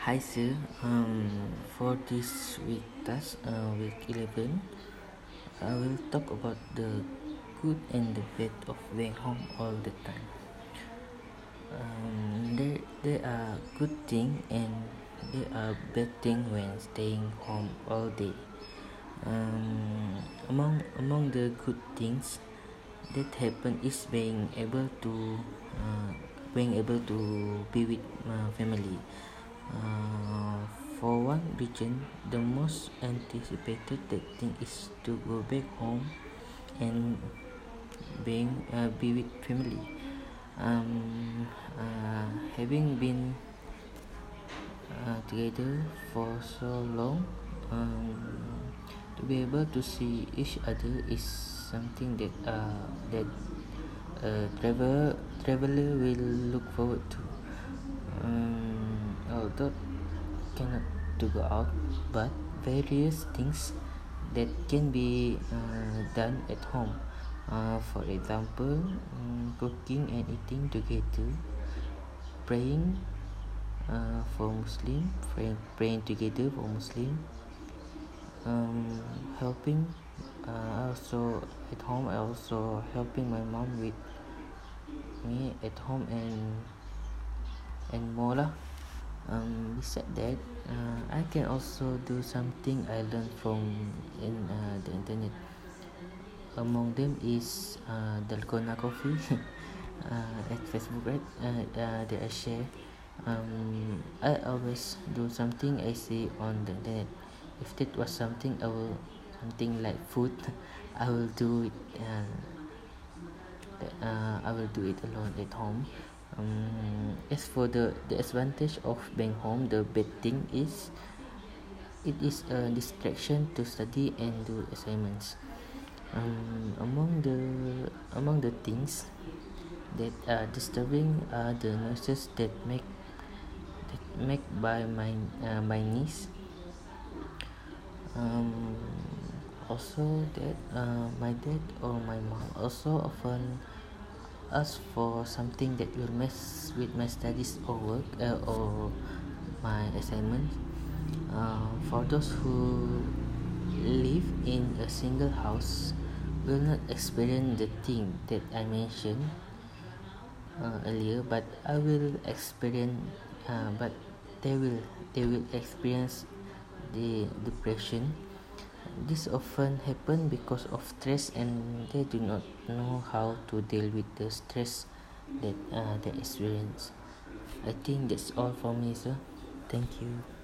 Hi sir, um, for this week task, uh, week 11, I will talk about the good and the bad of being home all the time. Um, there, there are good things and there are bad things when staying home all day. Um, among among the good things that happen is being able to uh, being able to be with my family. Uh, for one region, the most anticipated thing is to go back home and being uh, be with family. Um, uh, having been uh, together for so long, um, to be able to see each other is something that uh, that a travel traveler will look forward to. Um, although cannot to go out, but various things that can be uh, done at home. Uh, for example, um, cooking and eating together, praying uh, for Muslim, praying, praying together for Muslim, um, helping. Uh, also at home, I also helping my mom with me at home and and more lah um beside that uh, I can also do something I learned from in uh, the internet. Among them is uh, Dalgona Coffee. Uh, at Facebook right? Uh, uh, that I share. Um, I always do something I see on the internet. If that was something I will something like food I will do it uh, uh, I will do it alone at home um, as for the the advantage of being home the bad thing is it is a distraction to study and do assignments. Um, among the among the things that are disturbing are the noises that make that make by my uh, my niece um, also that uh, my dad or my mom also often ask for something that will mess with my studies or work uh, or my assignment. Uh, for those who live in a single house will not experience the thing that I mentioned uh, earlier but I will experience uh, but they will they will experience the depression this often happen because of stress and they do not know how to deal with the stress that uh, they experience. I think that's all for me sir. Thank you